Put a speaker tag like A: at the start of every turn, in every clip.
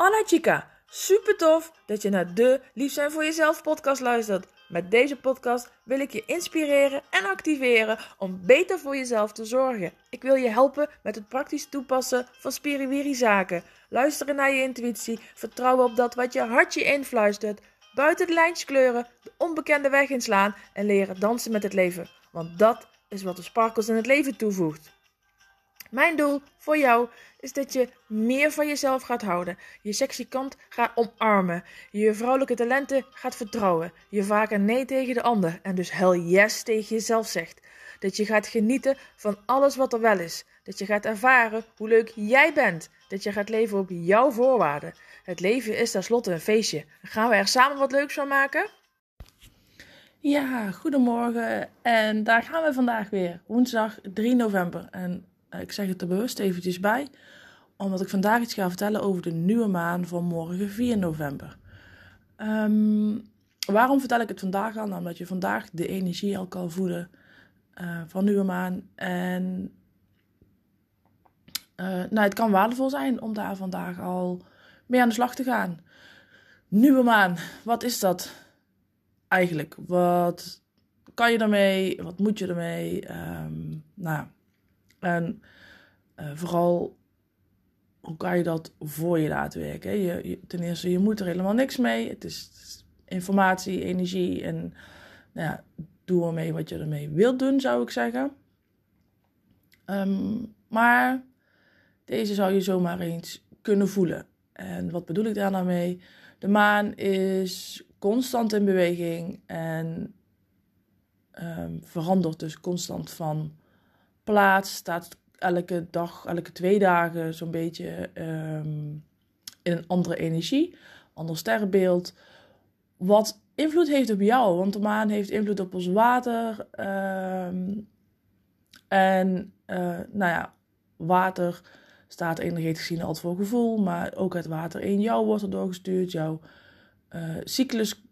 A: Anna Chica, super tof dat je naar de Lief zijn voor jezelf podcast luistert. Met deze podcast wil ik je inspireren en activeren om beter voor jezelf te zorgen. Ik wil je helpen met het praktisch toepassen van spiriwiri zaken. Luisteren naar je intuïtie, vertrouwen op dat wat je hartje influistert. Buiten de lijntjes kleuren, de onbekende weg inslaan en leren dansen met het leven. Want dat is wat de sparkles in het leven toevoegt. Mijn doel voor jou is dat je meer van jezelf gaat houden, je sexy kant gaat omarmen, je vrouwelijke talenten gaat vertrouwen, je vaker nee tegen de ander en dus hell yes tegen jezelf zegt. Dat je gaat genieten van alles wat er wel is. Dat je gaat ervaren hoe leuk jij bent. Dat je gaat leven op jouw voorwaarden. Het leven is tenslotte een feestje. Gaan we er samen wat leuks van maken?
B: Ja, goedemorgen. En daar gaan we vandaag weer. Woensdag 3 november. En ik zeg het er bewust eventjes bij, omdat ik vandaag iets ga vertellen over de nieuwe maan van morgen 4 november. Um, waarom vertel ik het vandaag al? Omdat je vandaag de energie al kan voelen uh, van nieuwe maan. En uh, nou, het kan waardevol zijn om daar vandaag al mee aan de slag te gaan. Nieuwe maan, wat is dat eigenlijk? Wat kan je ermee? Wat moet je ermee? Um, nou, en uh, vooral, hoe kan je dat voor je laten werken? Je, ten eerste, je moet er helemaal niks mee. Het is, informatie, energie en nou ja, doe ermee wat je ermee wilt doen, zou ik zeggen. Um, maar deze zou je zomaar eens kunnen voelen. En wat bedoel ik daar nou mee? De maan is constant in beweging en um, verandert dus constant van plaats, staat elke dag, elke twee dagen zo'n beetje um, in een andere energie, ander sterrenbeeld. Wat invloed heeft op jou, want de maan heeft invloed op ons water. Um, en uh, nou ja, water staat energetisch gezien altijd voor gevoel, maar ook het water in jou wordt er doorgestuurd. Jouw uh, cyclus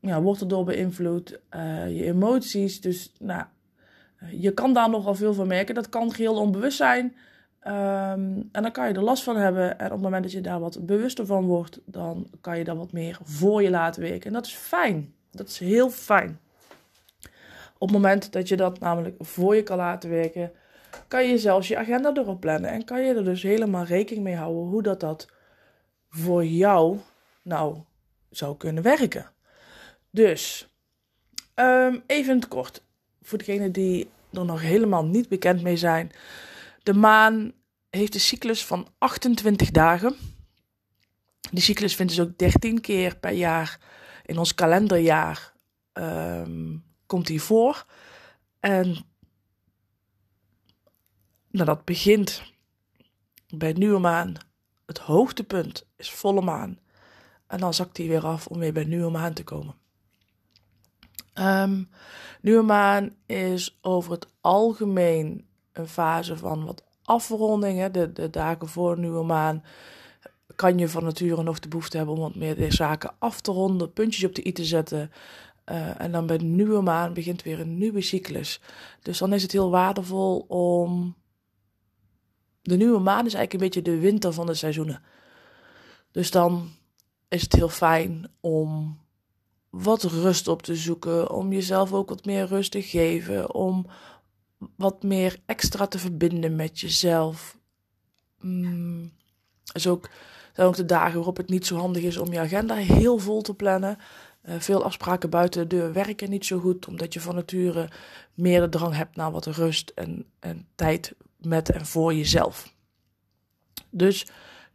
B: ja, wordt erdoor beïnvloed, uh, je emoties. Dus nou, je kan daar nogal veel van merken. Dat kan geheel onbewust zijn. Um, en dan kan je er last van hebben. En op het moment dat je daar wat bewuster van wordt, dan kan je dat wat meer voor je laten werken. En dat is fijn. Dat is heel fijn. Op het moment dat je dat namelijk voor je kan laten werken, kan je zelfs je agenda erop plannen. En kan je er dus helemaal rekening mee houden hoe dat, dat voor jou nou zou kunnen werken. Dus, um, even in het kort voor degenen die er nog helemaal niet bekend mee zijn. De maan heeft een cyclus van 28 dagen. Die cyclus vindt dus ook 13 keer per jaar in ons kalenderjaar um, komt die voor. En nou, dat begint bij nieuwe maan. Het hoogtepunt is volle maan. En dan zakt hij weer af om weer bij nieuwe maan te komen. Um, nieuwe maan is over het algemeen een fase van wat afrondingen. De, de dagen voor nieuwe maan kan je van nature nog de behoefte hebben om wat meer de zaken af te ronden, puntjes op de i te zetten. Uh, en dan bij de nieuwe maan begint weer een nieuwe cyclus. Dus dan is het heel waardevol om. De nieuwe maan is eigenlijk een beetje de winter van de seizoenen. Dus dan is het heel fijn om wat rust op te zoeken, om jezelf ook wat meer rust te geven, om wat meer extra te verbinden met jezelf. Mm, ook, zijn ook de dagen waarop het niet zo handig is om je agenda heel vol te plannen. Uh, veel afspraken buiten de deur werken niet zo goed, omdat je van nature meer de drang hebt naar wat rust en, en tijd met en voor jezelf. Dus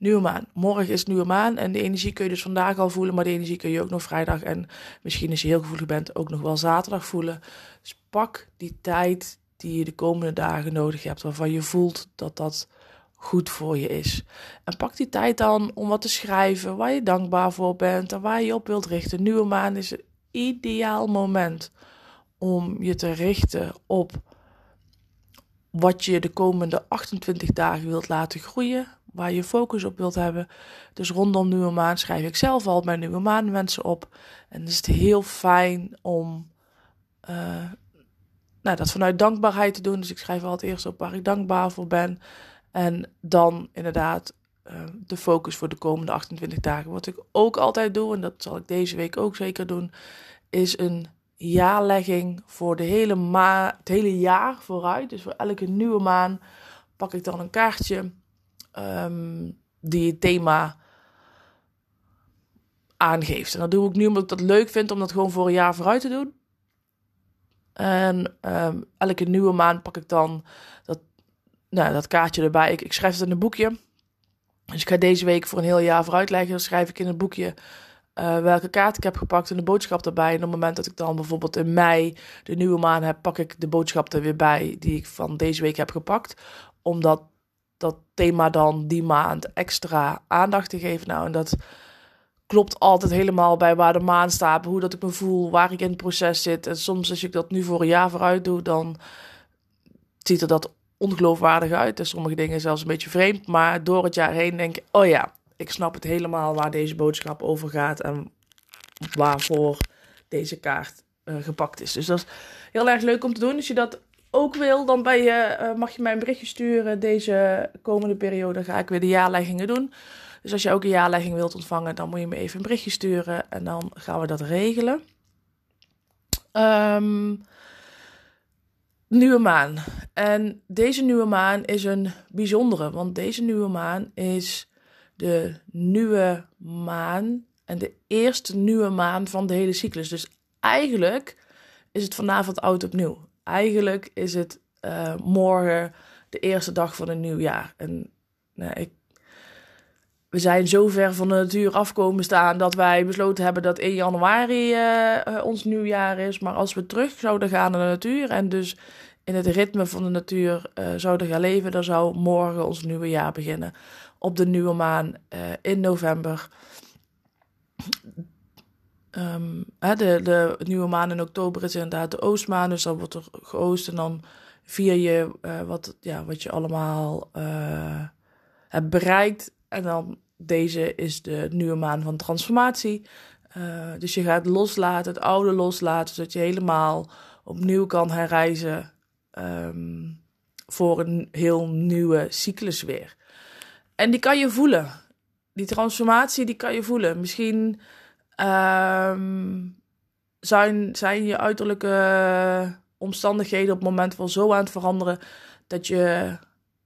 B: nieuwe maan. Morgen is nieuwe maan en de energie kun je dus vandaag al voelen, maar de energie kun je ook nog vrijdag en misschien als je heel gevoelig bent ook nog wel zaterdag voelen. Dus pak die tijd die je de komende dagen nodig hebt, waarvan je voelt dat dat goed voor je is. En pak die tijd dan om wat te schrijven waar je dankbaar voor bent en waar je op wilt richten. Nieuwe maan is een ideaal moment om je te richten op wat je de komende 28 dagen wilt laten groeien, waar je focus op wilt hebben. Dus rondom nieuwe maan schrijf ik zelf al mijn nieuwe maan mensen op. En het is heel fijn om uh, nou, dat vanuit dankbaarheid te doen. Dus ik schrijf altijd eerst op waar ik dankbaar voor ben. En dan inderdaad uh, de focus voor de komende 28 dagen. Wat ik ook altijd doe, en dat zal ik deze week ook zeker doen, is een jaarlegging voor de hele ma het hele jaar vooruit. Dus voor elke nieuwe maan pak ik dan een kaartje um, die het thema aangeeft. En dat doe ik nu omdat ik dat leuk vind om dat gewoon voor een jaar vooruit te doen. En um, elke nieuwe maand pak ik dan dat, nou, dat kaartje erbij. Ik, ik schrijf het in een boekje. Dus ik ga deze week voor een heel jaar vooruit leggen. Dan schrijf ik in het boekje uh, welke kaart ik heb gepakt en de boodschap erbij. En op het moment dat ik dan bijvoorbeeld in mei de nieuwe maan heb, pak ik de boodschap er weer bij die ik van deze week heb gepakt. Omdat dat thema dan die maand extra aandacht te geven. Nou, en dat klopt altijd helemaal bij waar de maan staat, hoe dat ik me voel, waar ik in het proces zit. En soms als ik dat nu voor een jaar vooruit doe, dan ziet er dat ongeloofwaardig uit. En sommige dingen zelfs een beetje vreemd. Maar door het jaar heen denk ik, oh ja, ik snap het helemaal waar deze boodschap over gaat en waarvoor deze kaart uh, gepakt is. Dus dat is heel erg leuk om te doen. Als je dat ook wil, dan je, uh, mag je mij een berichtje sturen. Deze komende periode ga ik weer de jaarleggingen doen. Dus als je ook een jaarlegging wilt ontvangen, dan moet je me even een berichtje sturen en dan gaan we dat regelen. Um, nieuwe maan. En deze nieuwe maan is een bijzondere, want deze nieuwe maan is de nieuwe maan en de eerste nieuwe maan van de hele cyclus. Dus eigenlijk is het vanavond oud opnieuw. Eigenlijk is het uh, morgen de eerste dag van een nieuw jaar. En nou, ik, we zijn zo ver van de natuur afkomen staan dat wij besloten hebben dat 1 januari uh, ons nieuwjaar is. Maar als we terug zouden gaan naar de natuur en dus in het ritme van de natuur zouden gaan leven, dan zou morgen ons nieuwe jaar beginnen op de nieuwe maan in november. Um, hè, de, de nieuwe maan in oktober is inderdaad de oostmaan, dus dan wordt er geoost en dan vier je uh, wat, ja, wat je allemaal uh, hebt bereikt. En dan deze is de nieuwe maan van transformatie. dus je gaat loslaten, het oude loslaten, zodat je helemaal opnieuw kan herreizen um, voor een heel nieuwe cyclus weer. En die kan je voelen. Die transformatie, die kan je voelen. Misschien um, zijn, zijn je uiterlijke omstandigheden op het moment wel zo aan het veranderen dat je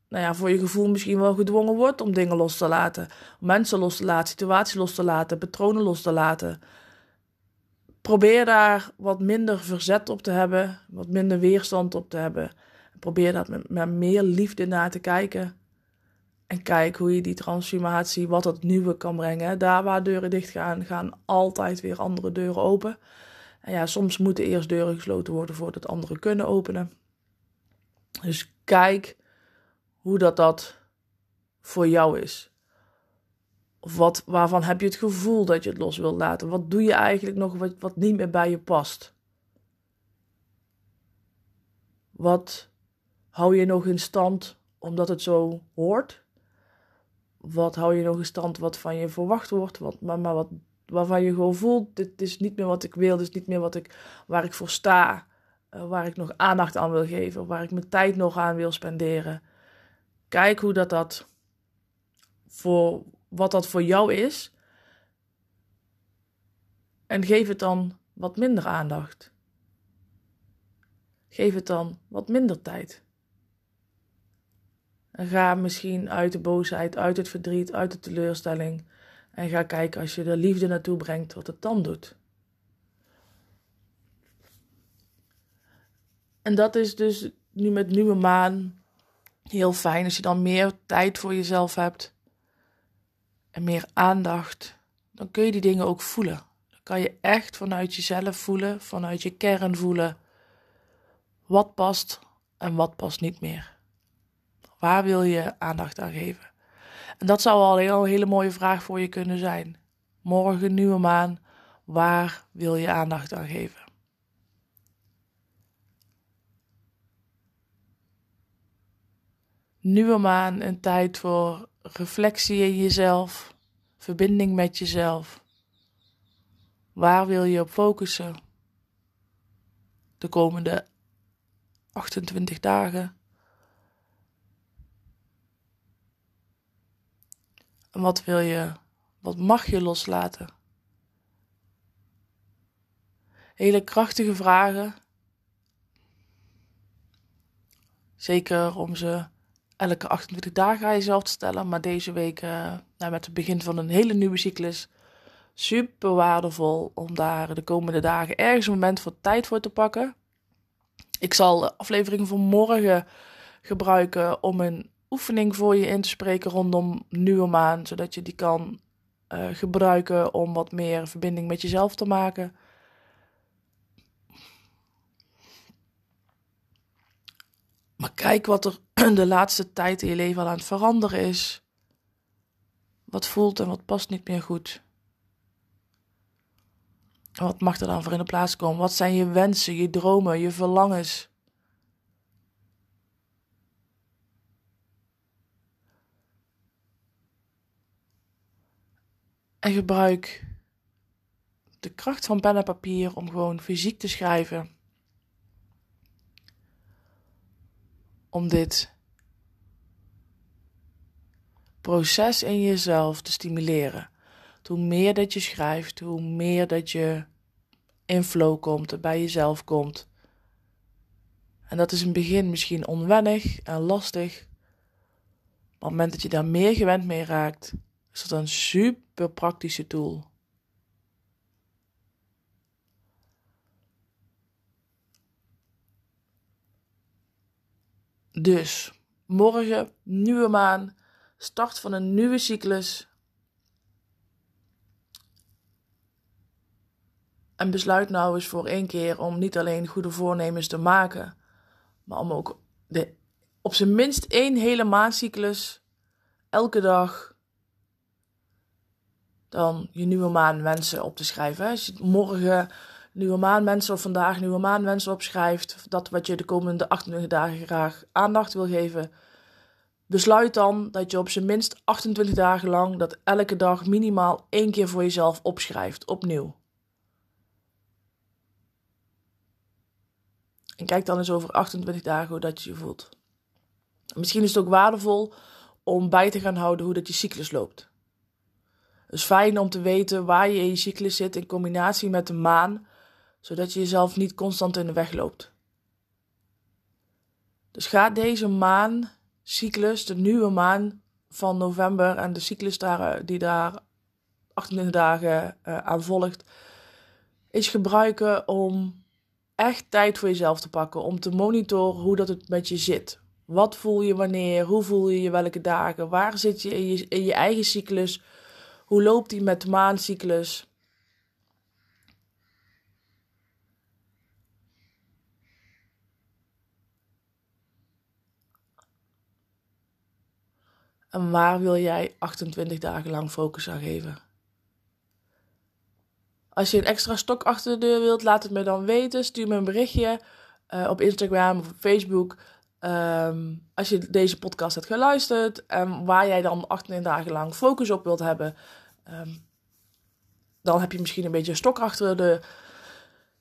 B: nou ja, voor je gevoel misschien wel gedwongen wordt om dingen los te laten. Mensen los te laten, situaties los te laten, patronen los te laten. Probeer daar wat minder verzet op te hebben, wat minder weerstand op te hebben. Probeer dat met meer liefde naar te kijken. En kijk hoe je die transformatie, wat het nieuwe kan brengen. Daar waar deuren dicht gaan, gaan altijd weer andere deuren open. En ja, soms moeten eerst deuren gesloten worden voordat andere kunnen openen. Dus kijk hoe dat, dat voor jou is. Of wat, waarvan heb je het gevoel dat je het los wilt laten? Wat doe je eigenlijk nog wat, wat niet meer bij je past? Wat hou je nog in stand omdat het zo hoort? Wat hou je nog in stand wat van je verwacht wordt, wat, maar, maar wat, waarvan je gewoon voelt, dit is niet meer wat ik wil, dit is niet meer wat ik, waar ik voor sta, uh, waar ik nog aandacht aan wil geven, waar ik mijn tijd nog aan wil spenderen. Kijk hoe dat, dat voor, wat dat voor jou is. En geef het dan wat minder aandacht. Geef het dan wat minder tijd. En ga misschien uit de boosheid, uit het verdriet, uit de teleurstelling. En ga kijken als je de liefde naartoe brengt, wat het dan doet. En dat is dus nu met nieuwe maan heel fijn als je dan meer tijd voor jezelf hebt en meer aandacht. Dan kun je die dingen ook voelen. Dan kan je echt vanuit jezelf voelen, vanuit je kern voelen wat past en wat past niet meer. Waar wil je aandacht aan geven? En dat zou al een hele mooie vraag voor je kunnen zijn. Morgen, nieuwe maan, waar wil je aandacht aan geven? Nieuwe maan, een tijd voor reflectie in jezelf, verbinding met jezelf. Waar wil je op focussen? De komende 28 dagen. En wat wil je, wat mag je loslaten? Hele krachtige vragen. Zeker om ze elke 28 dagen aan jezelf te stellen. Maar deze week, uh, nou, met het begin van een hele nieuwe cyclus, super waardevol om daar de komende dagen ergens een moment voor tijd voor te pakken. Ik zal de aflevering van morgen gebruiken om een oefening voor je in te spreken rondom nieuwe maan, zodat je die kan uh, gebruiken om wat meer verbinding met jezelf te maken. Maar kijk wat er de laatste tijd in je leven al aan het veranderen is. Wat voelt en wat past niet meer goed. wat mag er dan voor in de plaats komen? Wat zijn je wensen, je dromen, je verlangens? En gebruik de kracht van pen en papier om gewoon fysiek te schrijven. Om dit proces in jezelf te stimuleren. Hoe meer dat je schrijft, hoe meer dat je in flow komt, bij jezelf komt. En dat is in het begin misschien onwennig en lastig. Maar op het moment dat je daar meer gewend mee raakt, is dat een super praktische tool. Dus, morgen, nieuwe maan, start van een nieuwe cyclus. En besluit nou eens voor één keer om niet alleen goede voornemens te maken, maar om ook de, op zijn minst één hele maandcyclus elke dag dan je nieuwe maan wensen op te schrijven. Als je morgen nieuwe maan mensen of vandaag nieuwe maan wensen opschrijft, dat wat je de komende 28 dagen graag aandacht wil geven, besluit dan dat je op zijn minst 28 dagen lang dat elke dag minimaal één keer voor jezelf opschrijft, opnieuw. En kijk dan eens over 28 dagen hoe dat je je voelt. Misschien is het ook waardevol om bij te gaan houden hoe dat je cyclus loopt. Is fijn om te weten waar je in je cyclus zit in combinatie met de maan, zodat je jezelf niet constant in de weg loopt. Dus ga deze maancyclus, de nieuwe maan van november en de cyclus daar, die daar 28 dagen uh, aan volgt, is gebruiken om echt tijd voor jezelf te pakken. Om te monitoren hoe dat het met je zit. Wat voel je wanneer? Hoe voel je je welke dagen? Waar zit je in je, in je eigen cyclus? Hoe loopt die met maancyclus? En waar wil jij 28 dagen lang focus aan geven? Als je een extra stok achter de deur wilt, laat het me dan weten. Stuur me een berichtje uh, op Instagram of Facebook. Um, als je deze podcast hebt geluisterd en waar jij dan 28 dagen lang focus op wilt hebben, um, dan heb je misschien een beetje een stok achter de.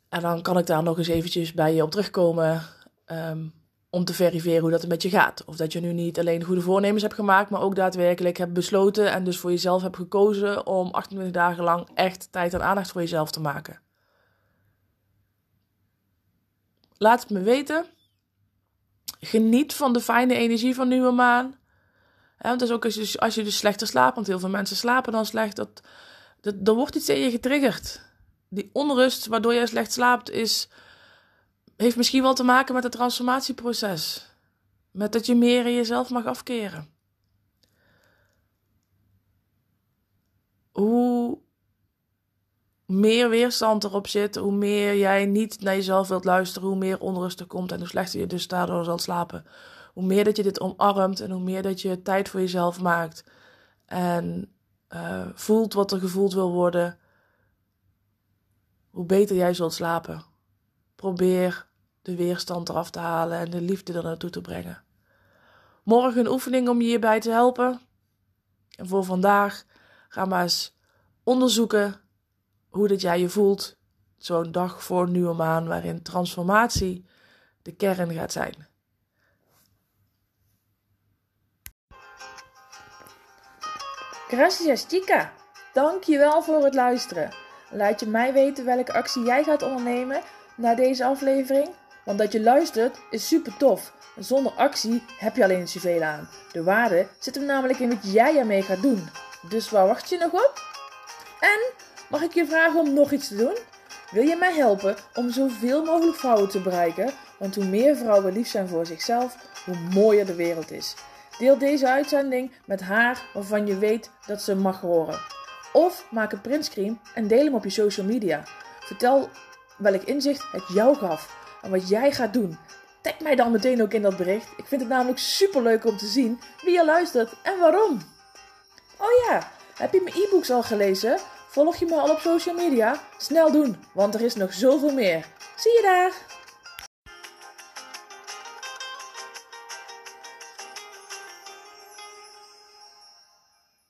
B: En dan kan ik daar nog eens eventjes bij je op terugkomen. Um, om te verifiëren hoe dat met je gaat. Of dat je nu niet alleen goede voornemens hebt gemaakt, maar ook daadwerkelijk hebt besloten en dus voor jezelf hebt gekozen om 28 dagen lang echt tijd en aandacht voor jezelf te maken. Laat het me weten. Geniet van de fijne energie van nieuwe maan. want dat is ook als je, als je dus slechter slaapt, want heel veel mensen slapen dan slecht, dat, dat, er wordt iets in je getriggerd. Die onrust waardoor je slecht slaapt is heeft misschien wel te maken met het transformatieproces. Met dat je meer in jezelf mag afkeren. Hoe meer weerstand erop zit, hoe meer jij niet naar jezelf wilt luisteren, hoe meer onrust er komt en hoe slechter je dus daardoor zal slapen. Hoe meer dat je dit omarmt en hoe meer dat je tijd voor jezelf maakt en uh, voelt wat er gevoeld wil worden, hoe beter jij zult slapen. Probeer de weerstand eraf te halen en de liefde er naartoe te brengen. Morgen een oefening om je hierbij te helpen. En voor vandaag ga maar eens onderzoeken hoe dat jij je voelt. Zo'n dag voor nieuwe maan waarin transformatie de kern gaat zijn.
A: Gracias chica! Dankjewel voor het luisteren. Laat je mij weten welke actie jij gaat ondernemen na deze aflevering. Want dat je luistert is super tof. Zonder actie heb je alleen zoveel aan. De waarde zit hem namelijk in wat jij ermee gaat doen. Dus waar wacht je nog op? En mag ik je vragen om nog iets te doen? Wil je mij helpen om zoveel mogelijk vrouwen te bereiken? Want hoe meer vrouwen lief zijn voor zichzelf, hoe mooier de wereld is. Deel deze uitzending met haar waarvan je weet dat ze mag horen. Of maak een printscreen en deel hem op je social media. Vertel welk inzicht het jou gaf en wat jij gaat doen. Tag mij dan meteen ook in dat bericht. Ik vind het namelijk super leuk om te zien wie je luistert en waarom. Oh ja, heb je mijn e-books al gelezen? Volg je me al op social media? Snel doen, want er is nog zoveel meer. Zie je daar!